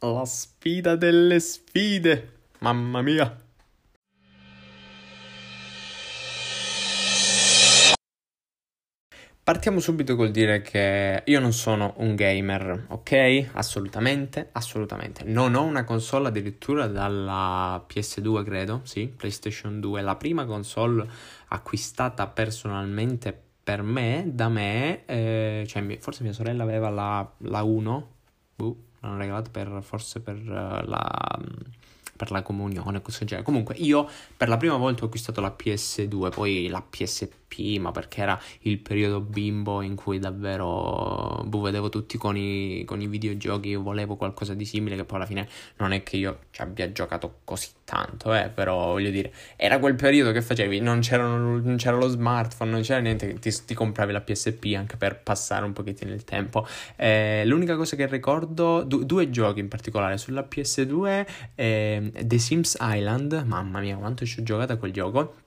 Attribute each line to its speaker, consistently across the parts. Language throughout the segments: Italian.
Speaker 1: la sfida delle sfide. Mamma mia. Partiamo subito col dire che io non sono un gamer, ok? Assolutamente, assolutamente. Non ho una console addirittura dalla PS2, credo, sì, PlayStation 2, la prima console acquistata personalmente per me, da me, eh, cioè forse mia sorella aveva la, la 1, uh, l'hanno regalata per, forse per uh, la per la comunione, del genere. Comunque, io per la prima volta ho acquistato la PS2, poi la PSP ma perché era il periodo bimbo in cui davvero boh, vedevo tutti con i, con i videogiochi, io volevo qualcosa di simile che poi alla fine non è che io ci abbia giocato così tanto, eh, però voglio dire, era quel periodo che facevi, non, non c'era lo smartphone, non c'era niente, ti, ti, compravi la PSP anche per passare un pochettino il tempo. Eh, l'unica cosa che ricordo, du- due giochi in particolare, sulla PS2 eh, The Sims Island, mamma mia quanto ci ho giocato a quel gioco,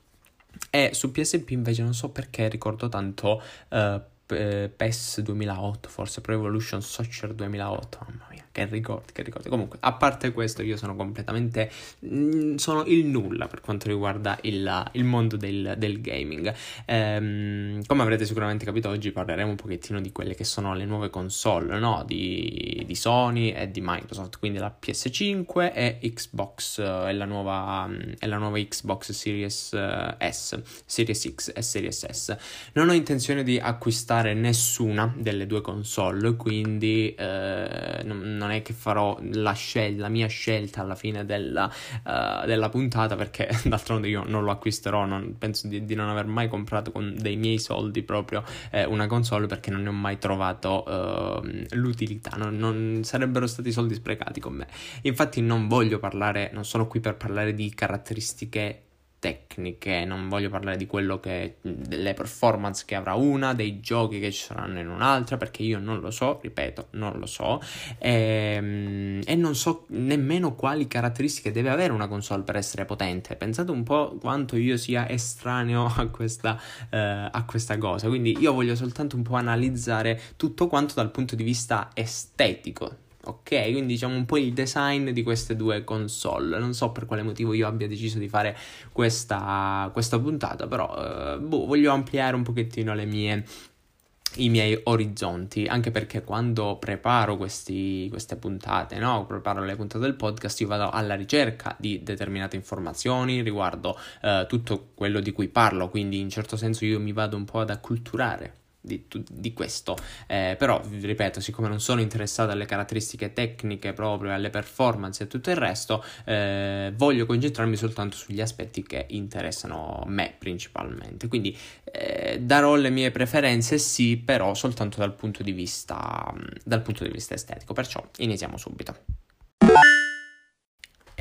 Speaker 1: e su PSP invece non so perché ricordo tanto uh, PES 2008, forse Pro Evolution Soccer 2008, mamma mia che ricordi, che ricordi. Comunque, a parte questo, io sono completamente. Mh, mm, sono il nulla per quanto riguarda il, il mondo del, del gaming. Ehm, come avrete sicuramente capito, oggi parleremo un pochettino di quelle che sono le nuove console, no? Di, di Sony e di Microsoft, quindi la PS5 e Xbox, e la nuova, e la nuova Xbox Series eh, S, Series X e Series S. Non ho intenzione di acquistare nessuna delle due console, quindi eh, non non è che farò la, scel- la mia scelta alla fine della, uh, della, puntata perché d'altronde io non lo acquisterò, non, penso di, di, non aver mai comprato con dei miei soldi proprio eh, una console perché non ne ho mai trovato uh, l'utilità, non, non sarebbero stati soldi sprecati con me. Infatti non voglio parlare, non sono qui per parlare di caratteristiche tecniche, non voglio parlare di quello che delle performance che avrà una, dei giochi che ci saranno in un'altra, perché io non lo so, ripeto, non lo so, e, ehm, e non so nemmeno quali caratteristiche deve avere una console per essere potente. Pensate un po' quanto io sia estraneo a questa, eh, a questa cosa, quindi io voglio soltanto un po' analizzare tutto quanto dal punto di vista estetico ok? Quindi diciamo un po' il design di queste due console. Non so per quale motivo io abbia deciso di fare questa, questa puntata, però eh, boh, voglio ampliare un pochettino le mie i miei orizzonti, anche perché quando preparo questi, queste puntate, no? preparo le puntate del podcast, io vado alla ricerca di determinate informazioni riguardo eh, tutto quello di cui parlo, quindi in certo senso io mi vado un po' ad acculturare di, di questo. Eh, però, ripeto, siccome non sono interessato alle caratteristiche tecniche proprio, alle performance e tutto il resto, eh, voglio concentrarmi soltanto sugli aspetti che interessano me principalmente. Quindi eh, darò le mie preferenze, sì, però soltanto dal punto di vista, dal punto di vista estetico. Perciò iniziamo subito.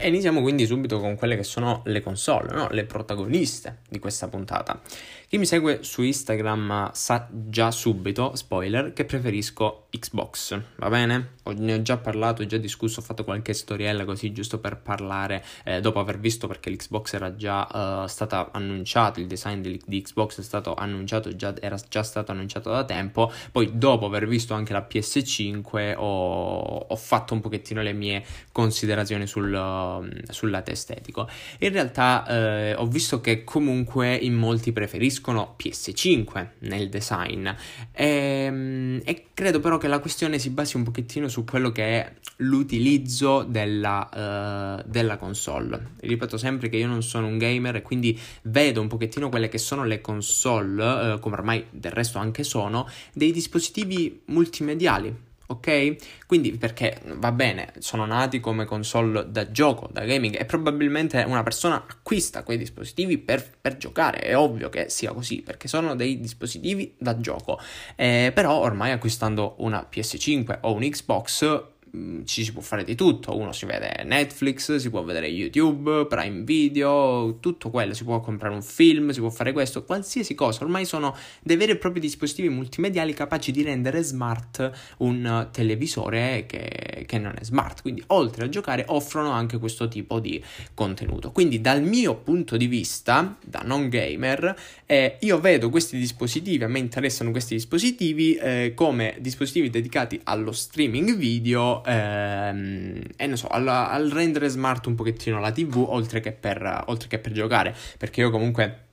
Speaker 1: E iniziamo quindi subito con quelle che sono le console, no? le protagoniste di questa puntata. Chi mi segue su Instagram sa già subito, spoiler, che preferisco Xbox, va bene? Ne ho già parlato, ho già discusso, ho fatto qualche storiella così giusto per parlare eh, dopo aver visto perché l'Xbox era già uh, stata annunciato, il design di, di, Xbox è stato annunciato, già, era già stato annunciato da tempo, poi dopo aver visto anche la PS5 ho, ho fatto un pochettino le mie considerazioni sul, uh, sul lato estetico. In realtà eh, ho visto che comunque in molti preferiscono preferiscono PS5 nel design e, ehm, e, credo però che la questione si basi un pochettino su quello che è l'utilizzo della, uh, della console. Ripeto sempre che io non sono un gamer e quindi vedo un pochettino quelle che sono le console, uh, come ormai del resto anche sono, dei dispositivi multimediali ok? Quindi perché va bene, sono nati come console da gioco, da gaming e probabilmente una persona acquista quei dispositivi per, per giocare, è ovvio che sia così perché sono dei dispositivi da gioco, eh, però ormai acquistando una PS5 o un Xbox Mm, ci si può fare di tutto, uno si vede Netflix, si può vedere YouTube, Prime Video, tutto quello, si può comprare un film, si può fare questo, qualsiasi cosa, ormai sono dei veri e propri dispositivi multimediali capaci di rendere smart un televisore che, che non è smart, quindi oltre a giocare offrono anche questo tipo di contenuto. Quindi dal mio punto di vista, da non gamer, eh, io vedo questi dispositivi, a me interessano questi dispositivi eh, come dispositivi dedicati allo streaming video proprio ehm, e non so, al, al, rendere smart un pochettino la TV oltre che per, oltre che per giocare, perché io comunque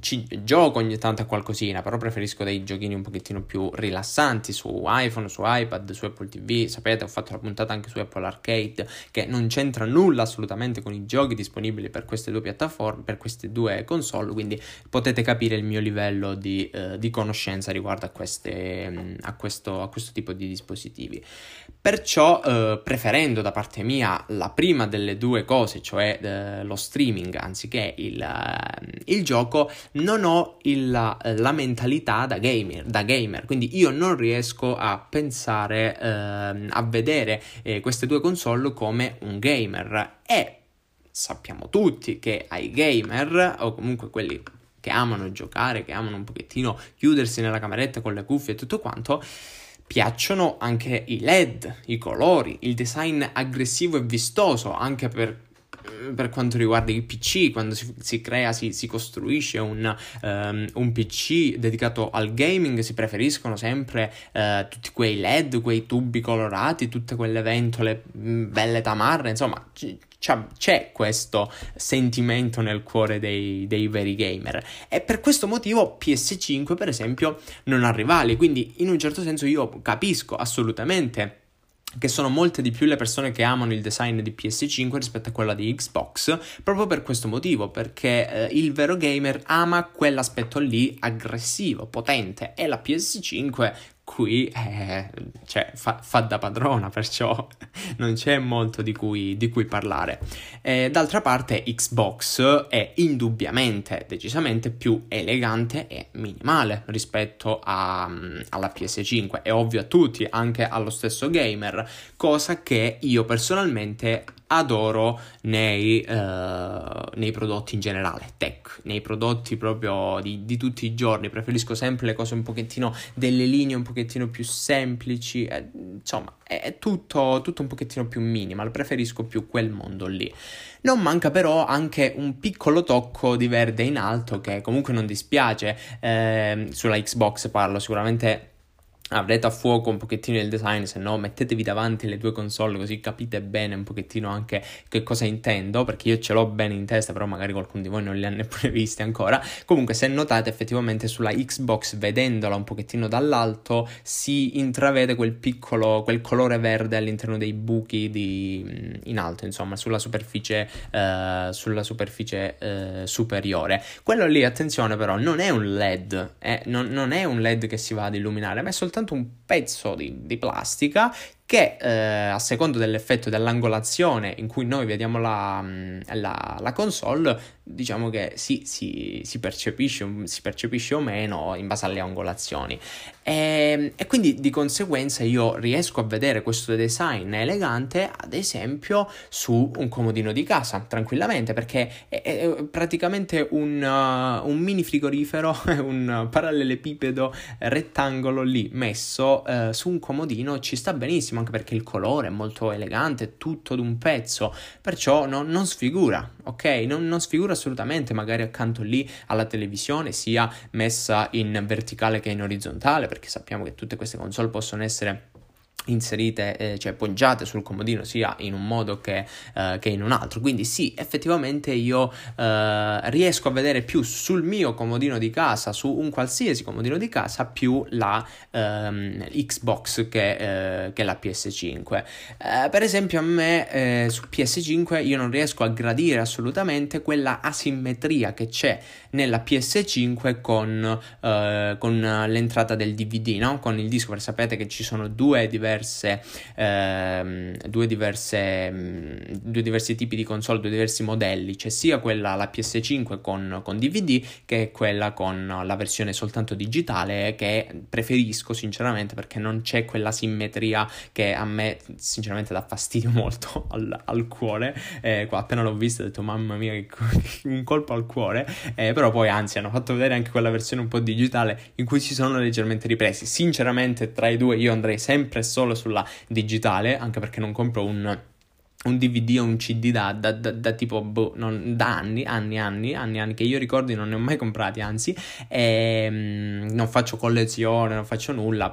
Speaker 1: ci gioco ogni tanto a qualcosina, però preferisco dei giochini un pochettino più rilassanti su iPhone, su iPad, su Apple TV. Sapete, ho fatto la puntata anche su Apple Arcade, che non c'entra nulla assolutamente con i giochi disponibili per queste due piattaforme, per queste due console, quindi potete capire il mio livello di, eh, di conoscenza riguardo a, queste, a, questo, a, questo, tipo di dispositivi. Perciò, eh, preferendo da parte mia la prima delle due cose, cioè eh, lo streaming anziché il, eh, il gioco, non ho il, la, la, mentalità da gamer, da gamer, quindi io non riesco a pensare, eh, a vedere eh, queste due console come un gamer. E sappiamo tutti che ai gamer o comunque quelli che amano giocare, che amano un pochettino chiudersi nella cameretta con le cuffie e tutto quanto, piacciono anche i LED, i colori, il design aggressivo e vistoso, anche per per quanto riguarda il PC, quando si, si crea, si, si, costruisce un, um, un, PC dedicato al gaming, si preferiscono sempre uh, tutti quei LED, quei tubi colorati, tutte quelle ventole mm, belle tamarre, insomma. C- c'è questo sentimento nel cuore dei, dei, veri gamer e per questo motivo PS5 per esempio non ha rivali quindi in un certo senso io capisco assolutamente che sono molte di più le persone che amano il design di PS5 rispetto a quella di Xbox, proprio per questo motivo, perché eh, il vero gamer ama quell'aspetto lì aggressivo, potente e la PS5 qui eh, cioè, fa, fa, da padrona, perciò non c'è molto di cui, di cui parlare. Eh, d'altra parte, Xbox è indubbiamente, decisamente più elegante e minimale rispetto a, mm, alla PS5. È ovvio a tutti, anche allo stesso gamer, cosa che io personalmente adoro nei, uh, nei, prodotti in generale, tech, nei prodotti proprio di, di, tutti i giorni. Preferisco sempre le cose un pochettino, delle linee un pochettino più semplici, eh, insomma, è, è tutto, tutto, un pochettino più minimal, preferisco più quel mondo lì. Non manca però anche un piccolo tocco di verde in alto che comunque non dispiace, eh, sulla Xbox parlo sicuramente avrete a fuoco un pochettino il design, se no mettetevi davanti le due console così capite bene un pochettino anche che cosa intendo, perché io ce l'ho bene in testa, però magari qualcuno di voi non li ha neppure visti ancora. Comunque se notate effettivamente sulla Xbox vedendola un pochettino dall'alto si intravede quel piccolo, quel colore verde all'interno dei buchi di, in alto, insomma, sulla superficie, eh, sulla superficie eh, superiore. Quello lì, attenzione però, non è un LED, eh, non, non è un LED che si va ad illuminare, ma è soltanto soltanto un pezzo di, di plastica che eh, a seconda dell'effetto dell'angolazione in cui noi vediamo la, mm, la, la console, diciamo che sì, si, si, percepisce, si, percepisce, o meno in base alle angolazioni. E, ehm, e, quindi di conseguenza io riesco a vedere questo design elegante, ad esempio, su un comodino di casa, tranquillamente, perché è, è praticamente un, uh, un, mini frigorifero, un parallelepipedo rettangolo lì messo uh, su un comodino, ci sta benissimo anche perché il colore è molto elegante, tutto d'un pezzo, perciò no, non sfigura, ok? Non, non sfigura assolutamente, magari accanto lì alla televisione sia messa in verticale che in orizzontale, perché sappiamo che tutte queste console possono essere inserite, eh, cioè poggiate sul comodino sia in un modo che, eh, che in un altro. Quindi sì, effettivamente io eh, riesco a vedere più sul mio comodino di casa, su un qualsiasi comodino di casa, più la ehm, Xbox che, eh, che, la PS5. Eh, per esempio a me eh, su PS5 io non riesco a gradire assolutamente quella asimmetria che c'è nella PS5 con, con l'entrata del DVD, no? con il disco, perché sapete che ci sono due diversi diverse, ehm, due, diverse, mm, due diversi tipi di console, due diversi modelli. C'è sia quella, la PS5 con, con DVD, che quella con la versione soltanto digitale, che preferisco sinceramente perché non c'è quella simmetria che a me sinceramente dà fastidio molto al, al cuore. Eh, appena l'ho vista ho detto mamma mia che un colpo al cuore, eh, però poi anzi hanno fatto vedere anche quella versione un po' digitale in cui si sono leggermente ripresi. Sinceramente tra i due io andrei sempre solo solo sulla digitale, anche perché non compro un un DVD o un CD da, da, da, da tipo boh, non, da anni, anni, anni, anni, anni che io ricordi non ne ho mai comprati, anzi, e, ehm, non faccio collezione, non faccio nulla.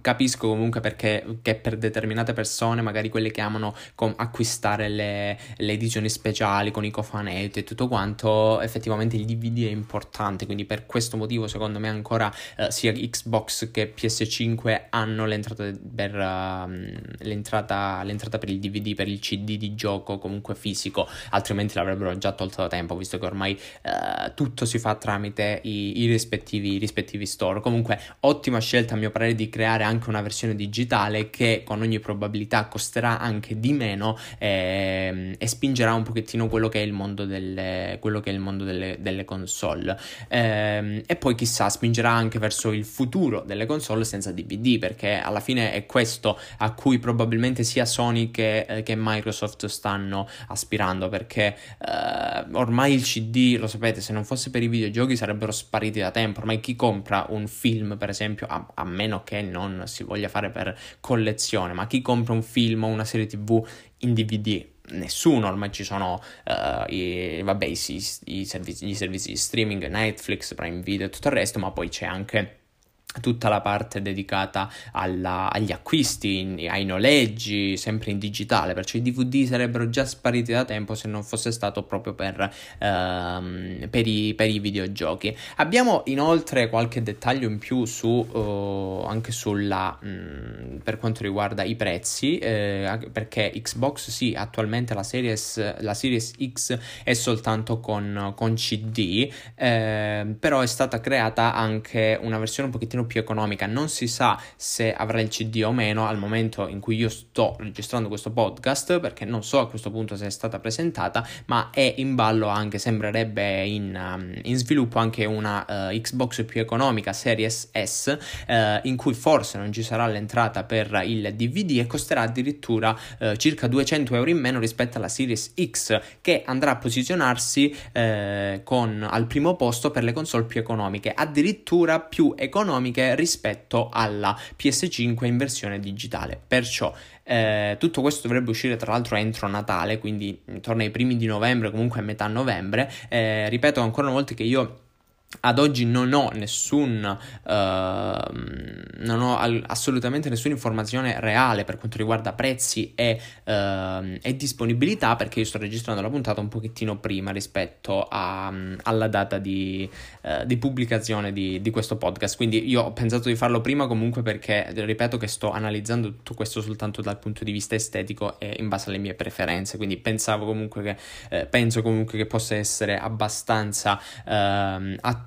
Speaker 1: Capisco comunque perché per determinate persone, magari quelle che amano com- acquistare le, le, edizioni speciali con i cofanetti e tutto quanto, effettivamente il DVD è importante. Quindi per questo motivo, secondo me, ancora uh, sia Xbox che PS5 hanno l'entrata per, uh, l'entrata, l'entrata per il DVD, per il CD CD di gioco comunque fisico, altrimenti l'avrebbero già tolto da tempo, visto che ormai eh, tutto si fa tramite i, i, rispettivi, i, rispettivi, store. Comunque, ottima scelta a mio parere di creare anche una versione digitale che con ogni probabilità costerà anche di meno eh, e spingerà un pochettino quello che è il mondo delle, il mondo delle, delle console. Eh, e poi chissà, spingerà anche verso il futuro delle console senza DVD, perché alla fine è questo a cui probabilmente sia Sony che, eh, che Microsoft Microsoft stanno aspirando perché eh, ormai il CD, lo sapete, se non fosse per i videogiochi sarebbero spariti da tempo. Ormai chi compra un film, per esempio, a, a meno che non si voglia fare per collezione, ma chi compra un film o una serie TV in DVD nessuno, ormai ci sono uh, i, vabbè, i, i, servizi, i servizi di streaming, Netflix, Prime Video e tutto il resto, ma poi c'è anche tutta la parte dedicata alla, agli acquisti, ai noleggi, sempre in digitale, perciò i DVD sarebbero già spariti da tempo se non fosse stato proprio per, ehm, per, i, per i, videogiochi. Abbiamo inoltre qualche dettaglio in più su, uh, anche sulla, mh, mm, per quanto riguarda i prezzi, eh, perché Xbox sì, attualmente la Series, la Series X è soltanto con, con CD, eh, però è stata creata anche una versione un pochettino pochino più economica. Non si sa se avrà il CD o meno al momento in cui io sto registrando questo podcast, perché non so a questo punto se è stata presentata, ma è in ballo anche, sembrerebbe in, um, in sviluppo anche una uh, Xbox più economica, Series S, uh, in cui forse non ci sarà l'entrata per il DVD e costerà addirittura uh, circa 200 euro in meno rispetto alla Series X, che andrà a posizionarsi con, al primo posto per le console più economiche, addirittura più economiche economiche rispetto alla PS5 in versione digitale. Perciò eh, tutto questo dovrebbe uscire tra l'altro entro Natale, quindi intorno ai primi di novembre, comunque a metà novembre. Eh, ripeto ancora una volta che io ad oggi non ho nessun uh, non ho al- assolutamente nessuna informazione reale per quanto riguarda prezzi e, uh, e, disponibilità perché io sto registrando la puntata un pochettino prima rispetto a, um, alla data di, uh, di pubblicazione di, di, questo podcast. Quindi io ho pensato di farlo prima comunque perché ripeto che sto analizzando tutto questo soltanto dal punto di vista estetico e in base alle mie preferenze. Quindi pensavo comunque che eh, penso comunque che possa essere abbastanza uh, attuale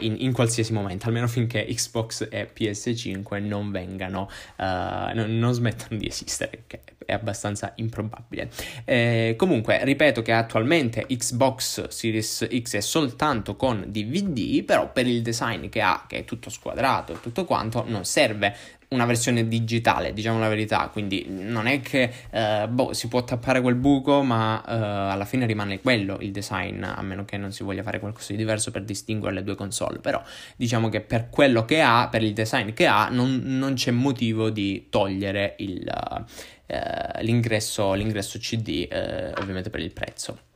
Speaker 1: in, in, qualsiasi momento, almeno finché Xbox e PS5 non vengano, uh, non, non, smettano di esistere, che è abbastanza improbabile. Eh, comunque, ripeto che attualmente Xbox Series X è soltanto con DVD, però per il design che ha, che è tutto squadrato e tutto quanto, non serve una versione digitale, diciamo la verità, quindi non è che eh, boh, si può tappare quel buco, ma eh, alla fine rimane quello il design, a meno che non si voglia fare qualcosa di diverso per distinguere le due console, però diciamo che per quello che ha, per il design che ha, non, non c'è motivo di togliere il, uh, l'ingresso, l'ingresso CD, uh, ovviamente per il prezzo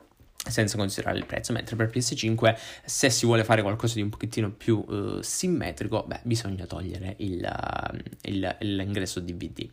Speaker 1: senza considerare il prezzo, mentre per PS5 se si vuole fare qualcosa di un pochettino più uh, simmetrico, beh, bisogna togliere il, uh, il, l'ingresso DVD.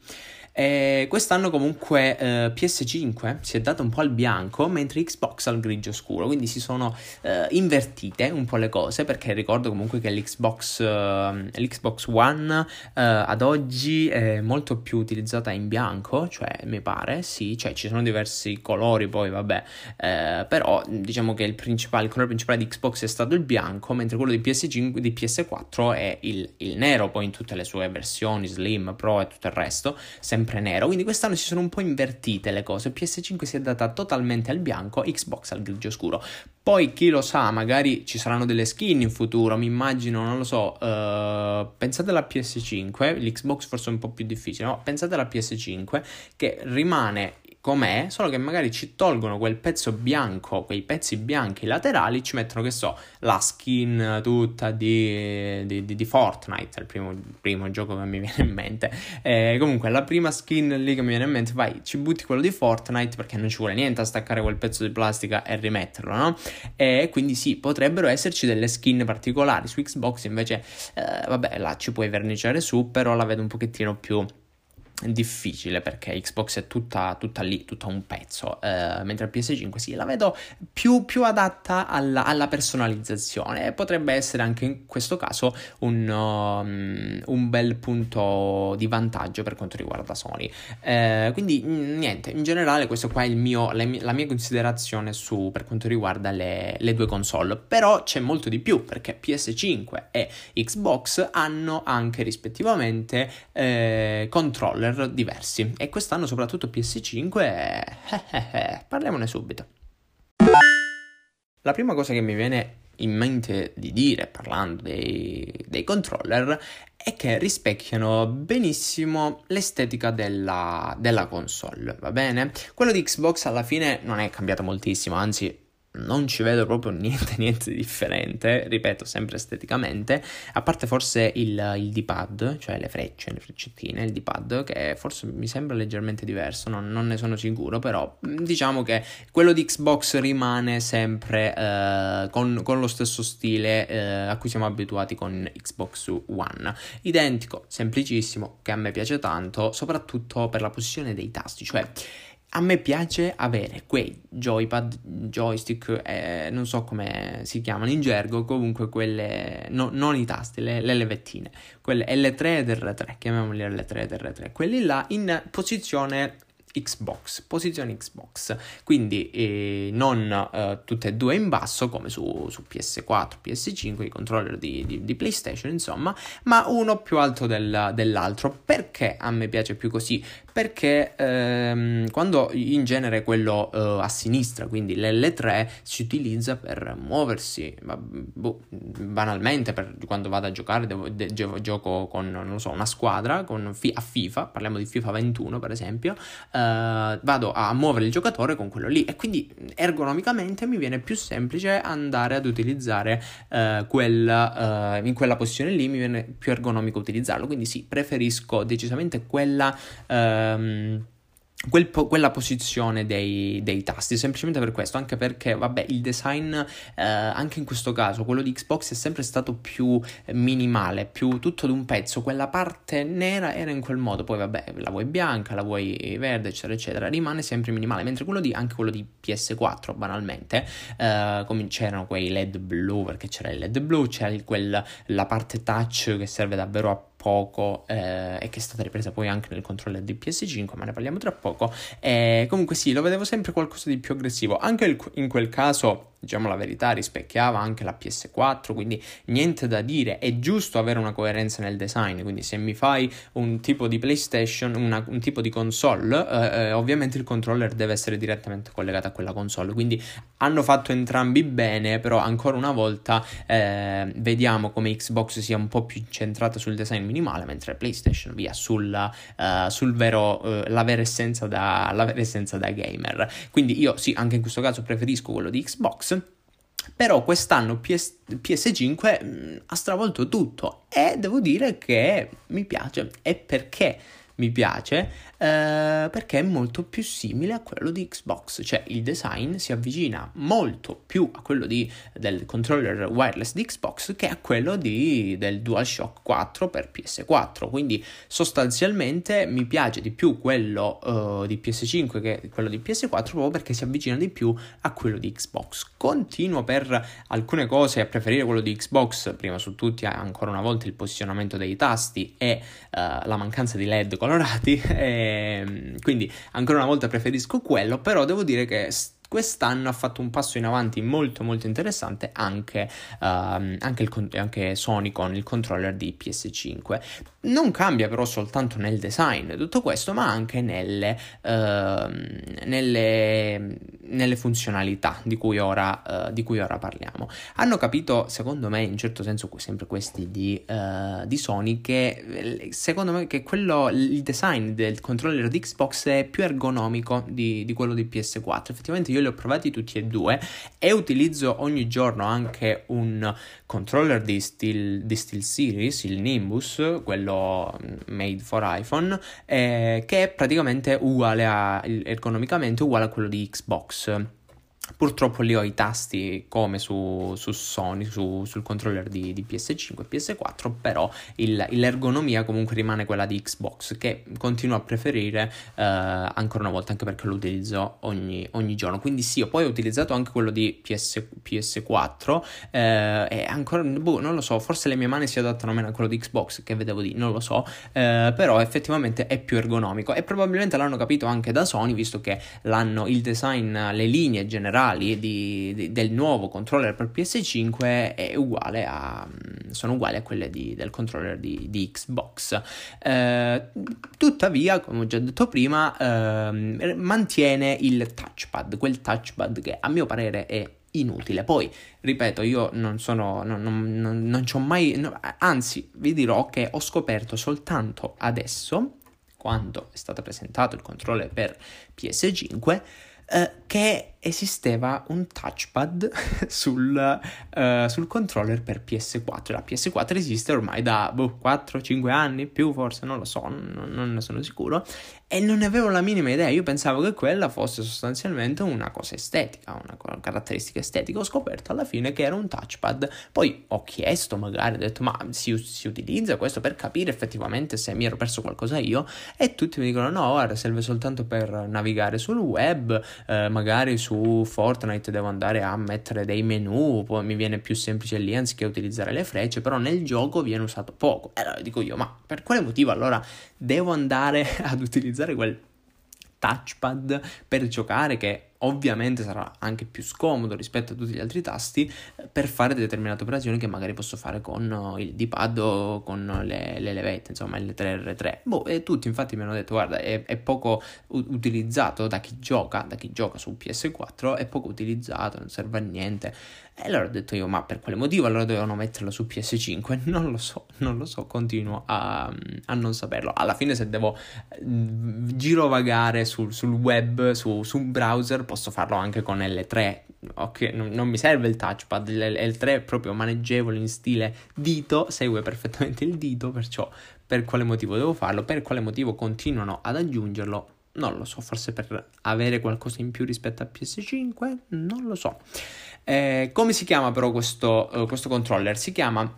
Speaker 1: E quest'anno comunque eh, PS5 si è dato un po' al bianco, mentre Xbox al grigio scuro, quindi si sono eh, invertite un po' le cose, perché ricordo comunque che l'Xbox, eh, l'Xbox One eh, ad oggi è molto più utilizzata in bianco, cioè mi pare, sì, cioè ci sono diversi colori poi, vabbè, eh, però diciamo che il, principale, il colore principale di Xbox è stato il bianco, mentre quello di PS5, di PS4 è il, il nero, poi in tutte le sue versioni, Slim, Pro e tutto il resto, sempre sempre nero, quindi quest'anno si sono un po' invertite le cose, PS5 si è data totalmente al bianco, Xbox al grigio scuro. Poi chi lo sa, magari ci saranno delle skin in futuro, mi immagino, non lo so, uh, pensate alla PS5, l'Xbox forse è un po' più difficile, no? Pensate alla PS5 che rimane com'è, solo che magari ci tolgono quel pezzo bianco, quei pezzi bianchi laterali, ci mettono, che so, la skin tutta di, di, di, di Fortnite, il primo, primo, gioco che mi viene in mente. Eh, comunque, la prima skin lì che mi viene in mente, vai, ci butti quello di Fortnite perché non ci vuole niente a staccare quel pezzo di plastica e rimetterlo, no? E quindi sì, potrebbero esserci delle skin particolari su Xbox, invece, eh, vabbè, là ci puoi verniciare su, però la vedo un pochettino più difficile perché Xbox è tutta, tutta lì, tutta un pezzo, eh, mentre PS5 sì, la vedo più, più adatta alla, alla, personalizzazione potrebbe essere anche in questo caso un, um, un bel punto di vantaggio per quanto riguarda Sony. Eh, quindi niente, in generale questo qua è il mio, la, mia, la mia considerazione su, per quanto riguarda le, le due console, però c'è molto di più perché PS5 e Xbox hanno anche rispettivamente eh, controller controller diversi e quest'anno soprattutto PS5 eh, eh, eh, parliamone subito. La prima cosa che mi viene in mente di dire parlando dei, dei controller è che rispecchiano benissimo l'estetica della, della console, va bene? Quello di Xbox alla fine non è cambiato moltissimo, anzi non ci vedo proprio niente, niente di differente, ripeto, sempre esteticamente, a parte forse il, il D-pad, cioè le frecce, le freccettine, il D-pad, che forse mi sembra leggermente diverso, non, non ne sono sicuro, però mm, diciamo che quello di Xbox rimane sempre eh, con, con, lo stesso stile eh, a cui siamo abituati con Xbox One. Identico, semplicissimo, che a me piace tanto, soprattutto per la posizione dei tasti, cioè a me piace avere quei joypad, joystick, eh, non so come si chiamano in gergo, comunque quelle, no, non i tasti, le, le, levettine, quelle L3 ed R3, chiamiamoli L3 ed R3, quelli là in posizione Xbox, posizione Xbox, quindi eh, non eh, tutte e due in basso come su, su PS4, PS5, i controller di, di, di, PlayStation, insomma, ma uno più alto del, dell'altro. Perché a me piace più così? Perché ehm, quando in genere quello eh, a sinistra, quindi l'L3, si utilizza per muoversi, ma, boh, banalmente per quando vado a giocare, devo, de, gioco con, so, una squadra, con, a FIFA, parliamo di FIFA 21 per esempio, eh, vado a muovere il giocatore con quello lì. E quindi ergonomicamente mi viene più semplice andare ad utilizzare uh, quella, uh, in quella posizione lì mi viene più ergonomico utilizzarlo. Quindi sì preferisco decisamente quella um, quel po- quella posizione dei, dei, tasti, semplicemente per questo, anche perché, vabbè, il design, eh, anche in questo caso, quello di Xbox è sempre stato più minimale, più tutto d'un pezzo, quella parte nera era in quel modo, poi vabbè, la vuoi bianca, la vuoi verde, eccetera, eccetera, rimane sempre minimale, mentre quello di, anche quello di PS4, banalmente, eh, come c'erano quei LED blu, perché c'era il LED blu, c'era quel, la parte touch che serve davvero a poco eh, e che è stata ripresa poi anche nel controller di PS5, ma ne parliamo tra poco. E comunque sì, lo vedevo sempre qualcosa di più aggressivo. Anche il, in quel caso diciamo la verità, rispecchiava anche la PS4, quindi niente da dire, è giusto avere una coerenza nel design, quindi se mi fai un tipo di PlayStation, una, un tipo di console, eh, eh, ovviamente il controller deve essere direttamente collegato a quella console, quindi hanno fatto entrambi bene, però ancora una volta eh, vediamo come Xbox sia un po' più centrata sul design minimale, mentre PlayStation via sulla, uh, sul vero, uh, la, vera essenza da, la vera essenza da gamer. Quindi io sì, anche in questo caso preferisco quello di Xbox, però quest'anno PS- PS5 mh, mm, ha stravolto tutto e devo dire che mi piace. E perché mi piace? eh, perché è molto più simile a quello di Xbox, cioè il design si avvicina molto più a quello di, del controller wireless di Xbox che a quello di, del DualShock 4 per PS4, quindi sostanzialmente mi piace di più quello uh, di PS5 che quello di PS4 proprio perché si avvicina di più a quello di Xbox. Continuo per alcune cose a preferire quello di Xbox, prima su tutti ancora una volta il posizionamento dei tasti e uh, la mancanza di LED colorati. Ehm, quindi ancora una volta preferisco quello, però devo dire che quest'anno ha fatto un passo in avanti molto molto interessante anche, uh, anche, il, anche, Sony con il controller di PS5 non cambia però soltanto nel design tutto questo ma anche nelle, uh, nelle nelle funzionalità di cui, ora, uh, di cui, ora, parliamo. Hanno capito, secondo me, in certo senso, sempre questi di, uh, di, Sony, che secondo me che quello, il design del controller di Xbox è più ergonomico di, di, quello di PS4. Effettivamente io li ho provati tutti e due e utilizzo ogni giorno anche un controller di Steel, di Steel Series, il Nimbus, quello mm, made for iPhone, eh, che è praticamente uguale a, ergonomicamente uguale a quello di Xbox. Purtroppo lì ho i tasti come su, su Sony, su, sul controller di, di, PS5 e PS4, però il, l'ergonomia comunque rimane quella di Xbox, che continuo a preferire eh, ancora una volta, anche perché lo utilizzo ogni, ogni, giorno. Quindi sì, ho poi utilizzato anche quello di PS, PS4 eh, e ancora, boh, non lo so, forse le mie mani si adattano meno a quello di Xbox, che vedevo di, non lo so, eh, però effettivamente è più ergonomico e probabilmente l'hanno capito anche da Sony, visto che l'hanno, il design, le linee generali generali di, di, del nuovo controller per PS5 è uguale a, sono uguali a quelle di, del controller di, di Xbox. Eh, tuttavia, come ho già detto prima, eh, mantiene il touchpad, quel touchpad che a mio parere è inutile. Poi, ripeto, io non sono, non, non, non, non ci ho mai, no, anzi, vi dirò che ho scoperto soltanto adesso, quando è stato presentato il controller per PS5, eh, che esisteva un touchpad sul, uh, sul, controller per PS4. La PS4 esiste ormai da boh, 4-5 anni, più forse, non lo so, non, non, ne sono sicuro. E non ne avevo la minima idea. Io pensavo che quella fosse sostanzialmente una cosa estetica, una, caratteristica estetica. Ho scoperto alla fine che era un touchpad. Poi ho chiesto, magari, ho detto, ma si, si utilizza questo per capire effettivamente se mi ero perso qualcosa io? E tutti mi dicono, no, guarda, serve soltanto per navigare sul web, eh, magari su Fortnite devo andare a mettere dei menu, poi mi viene più semplice lì anziché utilizzare le frecce, però nel gioco viene usato poco. E allora dico io, ma per quale motivo allora devo andare ad utilizzare quel touchpad per giocare che ovviamente sarà anche più scomodo rispetto a tutti gli altri tasti per fare determinate operazioni che magari posso fare con eh, il D-pad o con le, le levette, insomma il 3R3. Boh, e tutti infatti mi hanno detto guarda è, è poco utilizzato da chi gioca, da chi gioca su PS4, è poco utilizzato, non serve a niente. E allora ho detto io, ma per quale motivo allora dovevano metterlo su PS5? Non lo so, non lo so, continuo a, a non saperlo. Alla fine se devo mm, girovagare sul, sul web, su, su, un browser, posso farlo anche con L3. Ok, non, non mi serve il touchpad, L3 è proprio maneggevole in stile dito, segue perfettamente il dito, perciò per quale motivo devo farlo, per quale motivo continuano ad aggiungerlo, non lo so, forse per avere qualcosa in più rispetto a PS5, non lo so. Eh, come si chiama però questo, uh, questo controller? Si chiama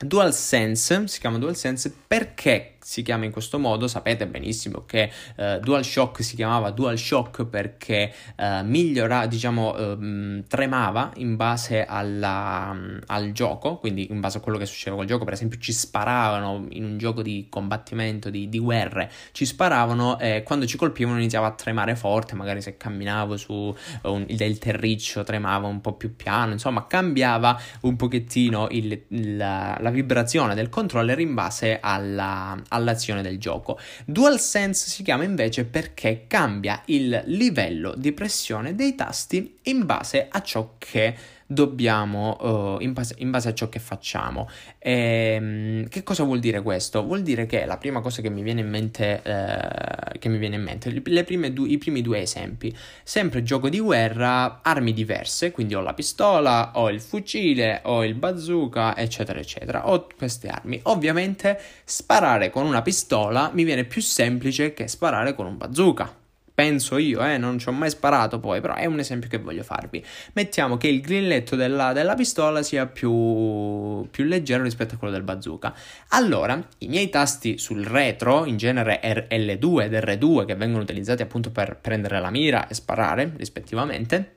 Speaker 1: DualSense, si chiama DualSense perché si chiama in questo modo, sapete benissimo che uh, DualShock si chiamava DualShock perché uh, migliorava, diciamo, uh, tremava in base alla, um, al gioco, quindi in base a quello che succedeva col gioco, per esempio ci sparavano in un gioco di combattimento, di, di guerre, ci sparavano e quando ci colpivano iniziava a tremare forte, magari se camminavo su un, del terriccio tremava un po' più piano, insomma cambiava un pochettino il, la, la vibrazione del controller in base alla, all'azione del gioco. DualSense si chiama invece perché cambia il livello di pressione dei tasti in base a ciò che dobbiamo, uh, in, base, in, base, a ciò che facciamo. E, ehm, che cosa vuol dire questo? Vuol dire che la prima cosa che mi viene in mente, uh, che mi viene in mente du- i primi due esempi, sempre gioco di guerra, armi diverse, quindi ho la pistola, ho il fucile, ho il bazooka, eccetera, eccetera. Ho queste armi. Ovviamente sparare con una pistola mi viene più semplice che sparare con un bazooka penso io, eh, non ci ho mai sparato poi, però è un esempio che voglio farvi. Mettiamo che il grilletto della, della pistola sia più, più, leggero rispetto a quello del bazooka. Allora, i miei tasti sul retro, in genere L2 ed R2, che vengono utilizzati appunto per prendere la mira e sparare, rispettivamente,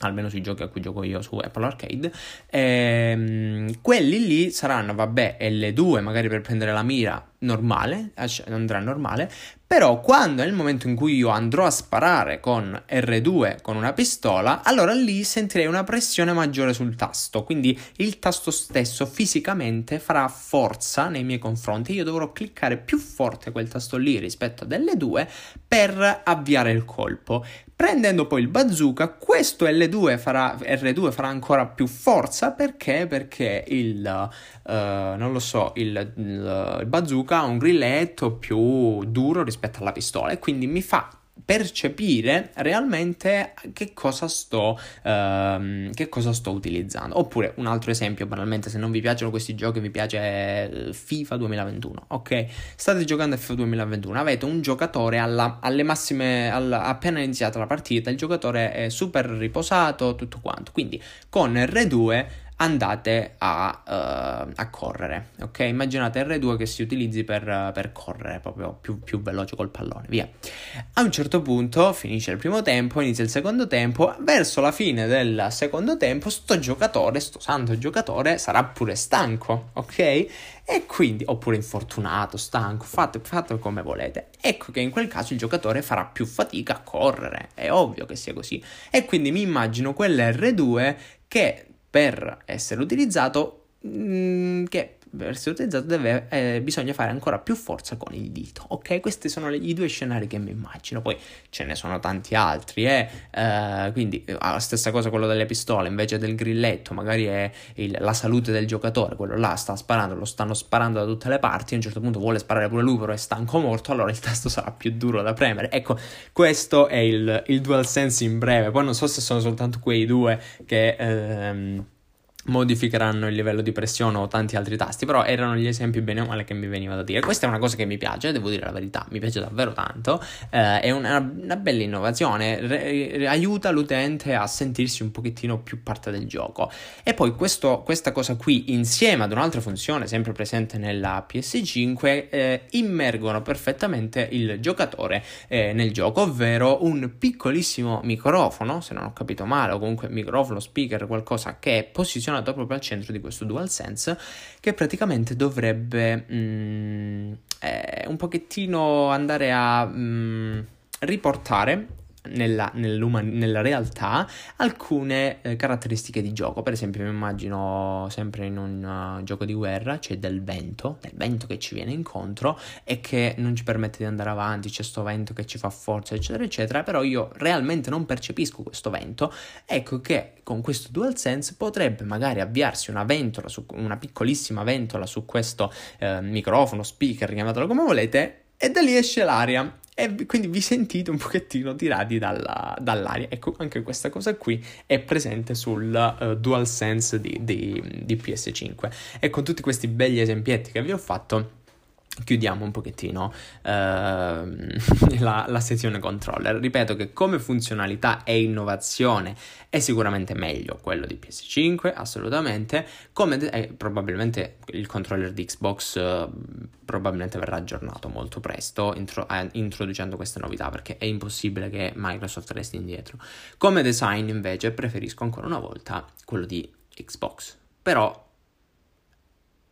Speaker 1: almeno sui giochi a cui gioco io su Apple Arcade, ehm, quelli lì saranno, vabbè, L2 magari per prendere la mira normale, andrà normale, però quando è il momento in cui io andrò a sparare con R2 con una pistola, allora lì sentirei una pressione maggiore sul tasto, quindi il tasto stesso fisicamente farà forza nei miei confronti, io dovrò cliccare più forte quel tasto lì rispetto ad L2 per avviare il colpo. Prendendo poi il bazooka, questo L2 farà, R2 farà ancora più forza perché? Perché il, uh, non lo so, il, il, il bazooka ha un grilletto più duro rispetto alla pistola e quindi mi fa percepire realmente che cosa sto uh, che cosa sto utilizzando. Oppure un altro esempio banalmente se non vi piacciono questi giochi vi piace FIFA 2021 ok? State giocando a FIFA 2021 avete un giocatore alla, alle massime alla, appena iniziata la partita il giocatore è super riposato tutto quanto. Quindi con R2 andate a, uh, a, correre, ok? Immaginate R2 che si utilizzi per, per correre, proprio più, più, veloce col pallone, via. A un certo punto finisce il primo tempo, inizia il secondo tempo, verso la fine del secondo tempo sto giocatore, sto santo giocatore, sarà pure stanco, ok? E quindi, oppure infortunato, stanco, fate, fate come volete. Ecco che in quel caso il giocatore farà più fatica a correre, è ovvio che sia così. E quindi mi immagino quell'R2 che per essere utilizzato mh, mm, che per essere utilizzato deve, eh, bisogna fare ancora più forza con il dito, ok? Questi sono le, i due scenari che mi immagino, poi ce ne sono tanti altri, eh? eh quindi eh, la stessa cosa quello delle pistole, invece del grilletto magari è il, la salute del giocatore, quello là sta sparando, lo stanno sparando da tutte le parti, a un certo punto vuole sparare pure lui, però è stanco morto, allora il tasto sarà più duro da premere. Ecco, questo è il, il DualSense in breve, poi non so se sono soltanto quei due che... Ehm, modificheranno il livello di pressione o tanti altri tasti, però erano gli esempi bene o male che mi veniva da dire. Questa è una cosa che mi piace, devo dire la verità, mi piace davvero tanto, eh, è una, una, bella innovazione, re, re, aiuta l'utente a sentirsi un pochettino più parte del gioco. E poi questo, questa cosa qui, insieme ad un'altra funzione sempre presente nella PS5, eh, immergono perfettamente il giocatore eh, nel gioco, ovvero un piccolissimo microfono, se non ho capito male, o comunque microfono, speaker, qualcosa che è posizionato posizionato proprio al centro di questo DualSense che praticamente dovrebbe mm, eh, un pochettino andare a mm, riportare nella, nella, realtà alcune eh, caratteristiche di gioco. Per esempio, mi immagino sempre in un uh, gioco di guerra c'è del vento, del vento che ci viene incontro e che non ci permette di andare avanti, c'è questo vento che ci fa forza, eccetera, eccetera. Però io realmente non percepisco questo vento. Ecco che con questo DualSense potrebbe magari avviarsi una ventola, su, una piccolissima ventola su questo eh, microfono, speaker, chiamatelo come volete, e da lì esce l'aria e quindi vi sentite un pochettino tirati dalla, dall'aria. Ecco, anche questa cosa qui è presente sul uh, DualSense di, di, di PS5. E con tutti questi begli esempietti che vi ho fatto chiudiamo un pochettino uh, la, la, sezione controller. Ripeto che come funzionalità e innovazione è sicuramente meglio quello di PS5, assolutamente, come eh, probabilmente il controller di Xbox uh, probabilmente verrà aggiornato molto presto intro- eh, introducendo queste novità perché è impossibile che Microsoft resti indietro. Come design invece preferisco ancora una volta quello di Xbox, però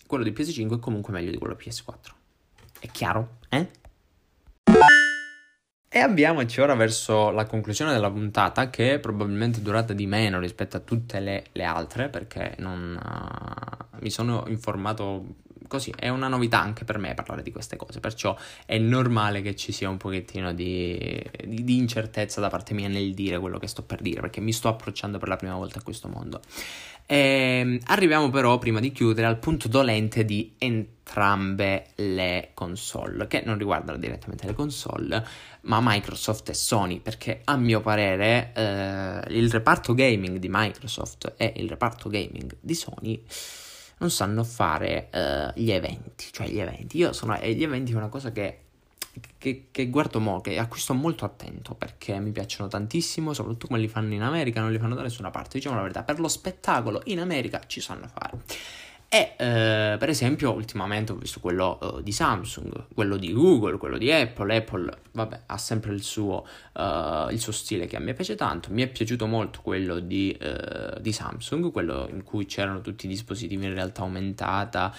Speaker 1: quello di PS5 è comunque meglio di quello di PS4. È chiaro? Eh? E avviamoci ora verso la conclusione della puntata che è probabilmente durata di meno rispetto a tutte le, le altre perché non, uh, mi sono informato così, è una novità anche per me parlare di queste cose, perciò è normale che ci sia un pochettino di, di, di incertezza da parte mia nel dire quello che sto per dire perché mi sto approcciando per la prima volta a questo mondo. E ehm, arriviamo però, prima di chiudere, al punto dolente di entrambe le console, che non riguardano direttamente le console, ma Microsoft e Sony, perché a mio parere eh, il reparto gaming di Microsoft e il reparto gaming di Sony non sanno fare eh, gli eventi, cioè gli eventi. Io sono, gli eventi è una cosa che che, che, guardo mo, che a cui sto molto attento perché mi piacciono tantissimo, soprattutto come li fanno in America, non li fanno da nessuna parte, diciamo la verità, per lo spettacolo in America ci sanno fare. E eh, per esempio, ultimamente ho visto quello uh, di Samsung, quello di Google, quello di Apple. Apple, vabbè, ha sempre il suo, uh, il suo stile che a me piace tanto. Mi è piaciuto molto quello di, uh, di Samsung, quello in cui c'erano tutti i dispositivi in realtà aumentata,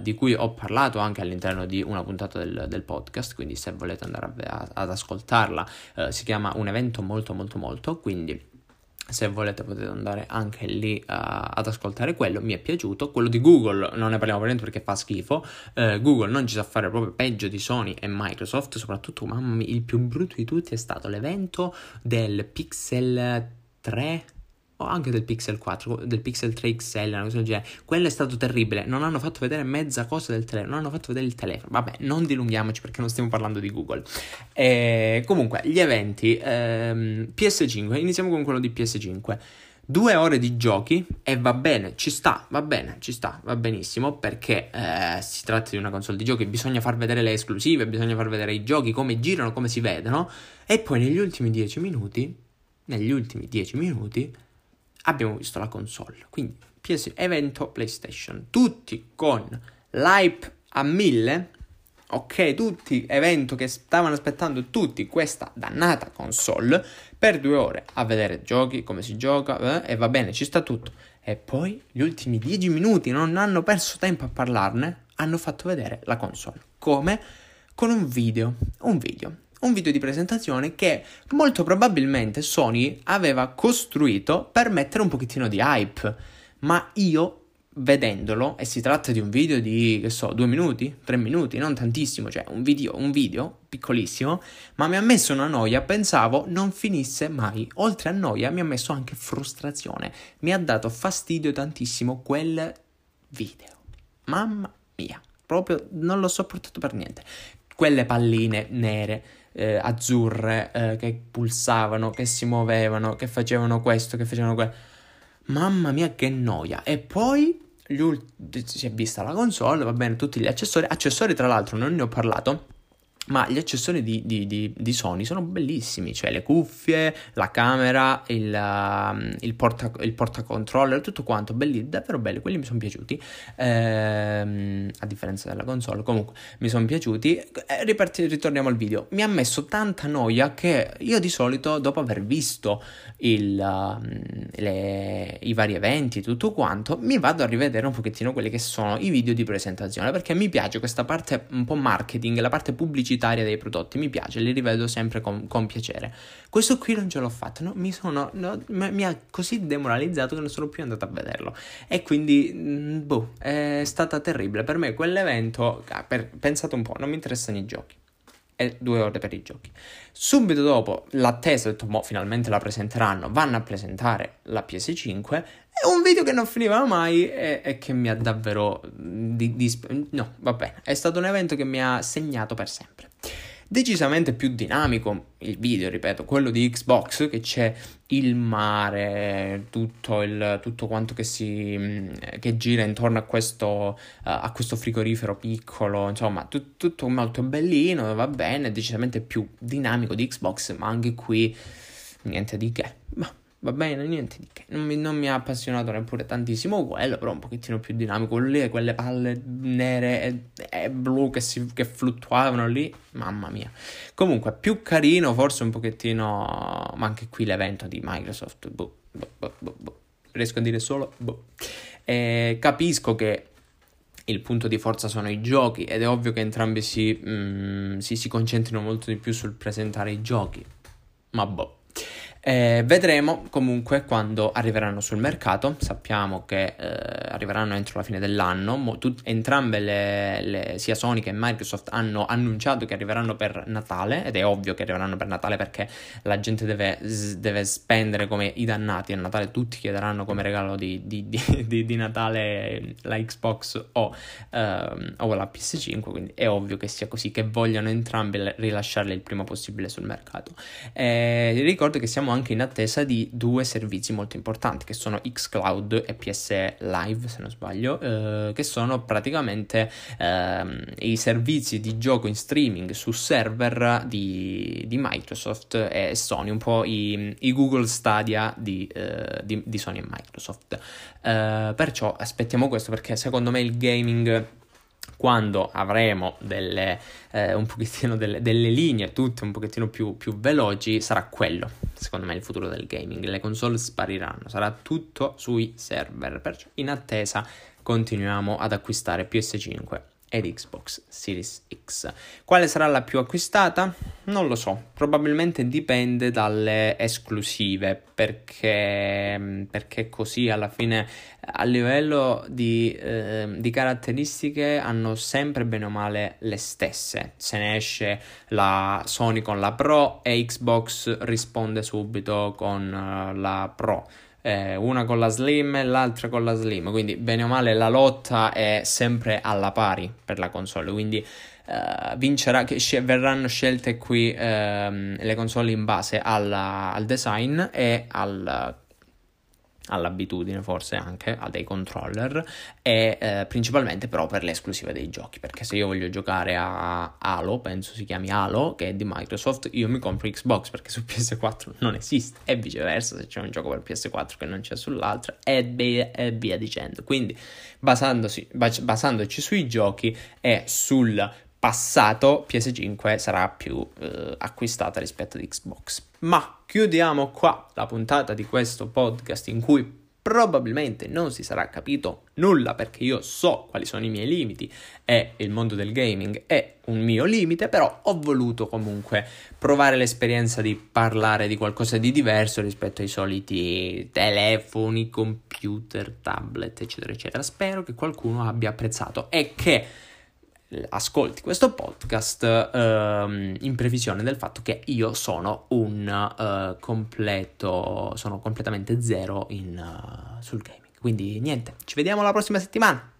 Speaker 1: di cui ho parlato anche all'interno di una puntata del, del podcast. Quindi, se volete andare a, a, ad ascoltarla, si chiama un evento molto, molto, molto. Quindi se volete potete andare anche lì uh, ad ascoltare quello, mi è piaciuto. Quello di Google non ne parliamo per niente perché fa schifo. Uh, Google non ci sa fare proprio peggio di Sony e Microsoft, soprattutto, mamma mia, il più brutto di tutti è stato l'evento del Pixel 3 o anche del Pixel 4, del Pixel 3 XL, una cosa del genere. Quello è stato terribile. Non hanno fatto vedere mezza cosa del telefono, non hanno fatto vedere il telefono. Vabbè, non dilunghiamoci perché non stiamo parlando di Google. E, comunque, gli eventi ehm, PS5, iniziamo con quello di PS5. Due ore di giochi e va bene, ci sta, va bene, ci sta, va benissimo perché eh, si tratta di una console di giochi, bisogna far vedere le esclusive, bisogna far vedere i giochi, come girano, come si vedono e poi negli ultimi dieci minuti, negli ultimi dieci minuti abbiamo visto la console. Quindi PS evento PlayStation, tutti con l'hype a mille. Ok, tutti evento che stavano aspettando tutti questa dannata console per due ore a vedere giochi, come si gioca, eh, e va bene, ci sta tutto. E poi gli ultimi dieci minuti non hanno perso tempo a parlarne, hanno fatto vedere la console. Come? Con un video. Un video un video di presentazione che molto probabilmente Sony aveva costruito per mettere un pochettino di hype, ma io vedendolo, e si tratta di un video di, che so, due minuti, tre minuti, non tantissimo, cioè un video, un video piccolissimo, ma mi ha messo una noia, pensavo non finisse mai. Oltre a noia mi ha messo anche frustrazione, mi ha dato fastidio tantissimo quel video. Mamma mia, proprio non l'ho sopportato per niente. Quelle palline nere eh, azzurre eh, che pulsavano, che si muovevano, che facevano questo, che facevano quello. Mamma mia, che noia! E poi ulti- si è vista la console, va bene, tutti gli accessori. Accessori, tra l'altro, non ne ho parlato ma gli accessori di, di, di, di, Sony sono bellissimi, cioè le cuffie, la camera, il, uh, il, porta, il portacontroller, tutto quanto, belli, davvero belli, quelli mi sono piaciuti, ehm, a differenza della console, comunque mi sono piaciuti. Eh, riparti, ritorniamo al video, mi ha messo tanta noia che io di solito, dopo aver visto il, uh, le, i vari eventi, tutto quanto, mi vado a rivedere un pochettino quelli che sono i video di presentazione, perché mi piace questa parte un po' marketing, la parte pubblicitaria pubblicitaria dei prodotti, mi piace, li rivedo sempre con, con piacere. Questo qui non ce l'ho fatto, no? mi, sono, no, mi ha così demoralizzato che non sono più andato a vederlo. E quindi, mm, boh, è stata terribile. Per me quell'evento, ah, per, pensate un po', non mi interessano i giochi e due ore per i giochi. Subito dopo l'attesa, ho detto, boh, finalmente la presenteranno, vanno a presentare la PS5. È un video che non finiva mai e, e che mi ha davvero... Di, di, no, vabbè, è stato un evento che mi ha segnato per sempre decisamente più dinamico il video, ripeto, quello di Xbox che c'è il mare, tutto, il, tutto quanto che, si, che gira intorno a questo, uh, a questo frigorifero piccolo, insomma, tu, tutto molto bellino, va bene, decisamente più dinamico di Xbox, ma anche qui niente di che. Ma Va bene, niente di che. Non mi, non mi, ha appassionato neppure tantissimo quello, però un pochettino più dinamico. Lì, quelle palle nere e, e blu che, si, che, fluttuavano lì, mamma mia. Comunque, più carino, forse un pochettino. Ma anche qui l'evento di Microsoft. Boh, boh, boh, boh, boh. Riesco a dire solo. Boh. E capisco che il punto di forza sono i giochi ed è ovvio che entrambi si, mm, si, si concentrino molto di più sul presentare i giochi. Ma boh. Eh, vedremo comunque quando arriveranno sul mercato, sappiamo che eh, arriveranno entro la fine dell'anno, Mo, tut- entrambe le, le, sia Sony che Microsoft hanno annunciato che arriveranno per Natale ed è ovvio che arriveranno per Natale perché la gente deve, deve spendere come i dannati, a Natale tutti chiederanno come regalo di, di, di, di Natale la Xbox o, ehm, o, la PS5, quindi è ovvio che sia così, che vogliano entrambe rilasciarle il prima possibile sul mercato. Eh, ricordo che siamo siamo anche in attesa di due servizi molto importanti che sono xCloud e PS Live, se non sbaglio, eh, che sono praticamente eh, i servizi di gioco in streaming su server di, di Microsoft e Sony, un po' i, i Google Stadia di, eh, di, di, Sony e Microsoft. Eh, perciò aspettiamo questo perché secondo me il gaming quando avremo delle, eh, delle, delle, linee tutte un pochettino più, più, veloci, sarà quello, secondo me, il futuro del gaming. Le console spariranno, sarà tutto sui server. Perciò in attesa continuiamo ad acquistare PS5 ed Xbox Series X. Quale sarà la più acquistata? Non lo so, probabilmente dipende dalle esclusive, perché, perché così alla fine a livello di, eh, di, caratteristiche hanno sempre bene o male le stesse. Se ne esce la Sony con la Pro e Xbox risponde subito con uh, la Pro eh, una con la slim e l'altra con la slim, quindi bene o male la lotta è sempre alla pari per la console, quindi eh, vincerà, verranno scelte qui ehm, le console in base alla, al design e al all'abitudine forse anche a dei controller e eh, principalmente però per le esclusive dei giochi. Perché se io voglio giocare a Halo penso si chiami Halo che è di Microsoft io mi compro Xbox perché su PS4 non esiste. E viceversa se c'è un gioco per PS4 che non c'è sull'altra e via, e via dicendo. Quindi basandosi, basandoci sui giochi e sul passato PS5 sarà più eh, acquistata rispetto ad Xbox. Ma chiudiamo qua la puntata di questo podcast in cui probabilmente non si sarà capito nulla perché io so quali sono i miei limiti e il mondo del gaming è un mio limite, però ho voluto comunque provare l'esperienza di parlare di qualcosa di diverso rispetto ai soliti telefoni, computer, tablet, eccetera, eccetera. Spero che qualcuno abbia apprezzato e che ascolti questo podcast uh, in previsione del fatto che io sono un uh, completo, sono completamente zero in, uh, sul gaming. Quindi niente, ci vediamo la prossima settimana.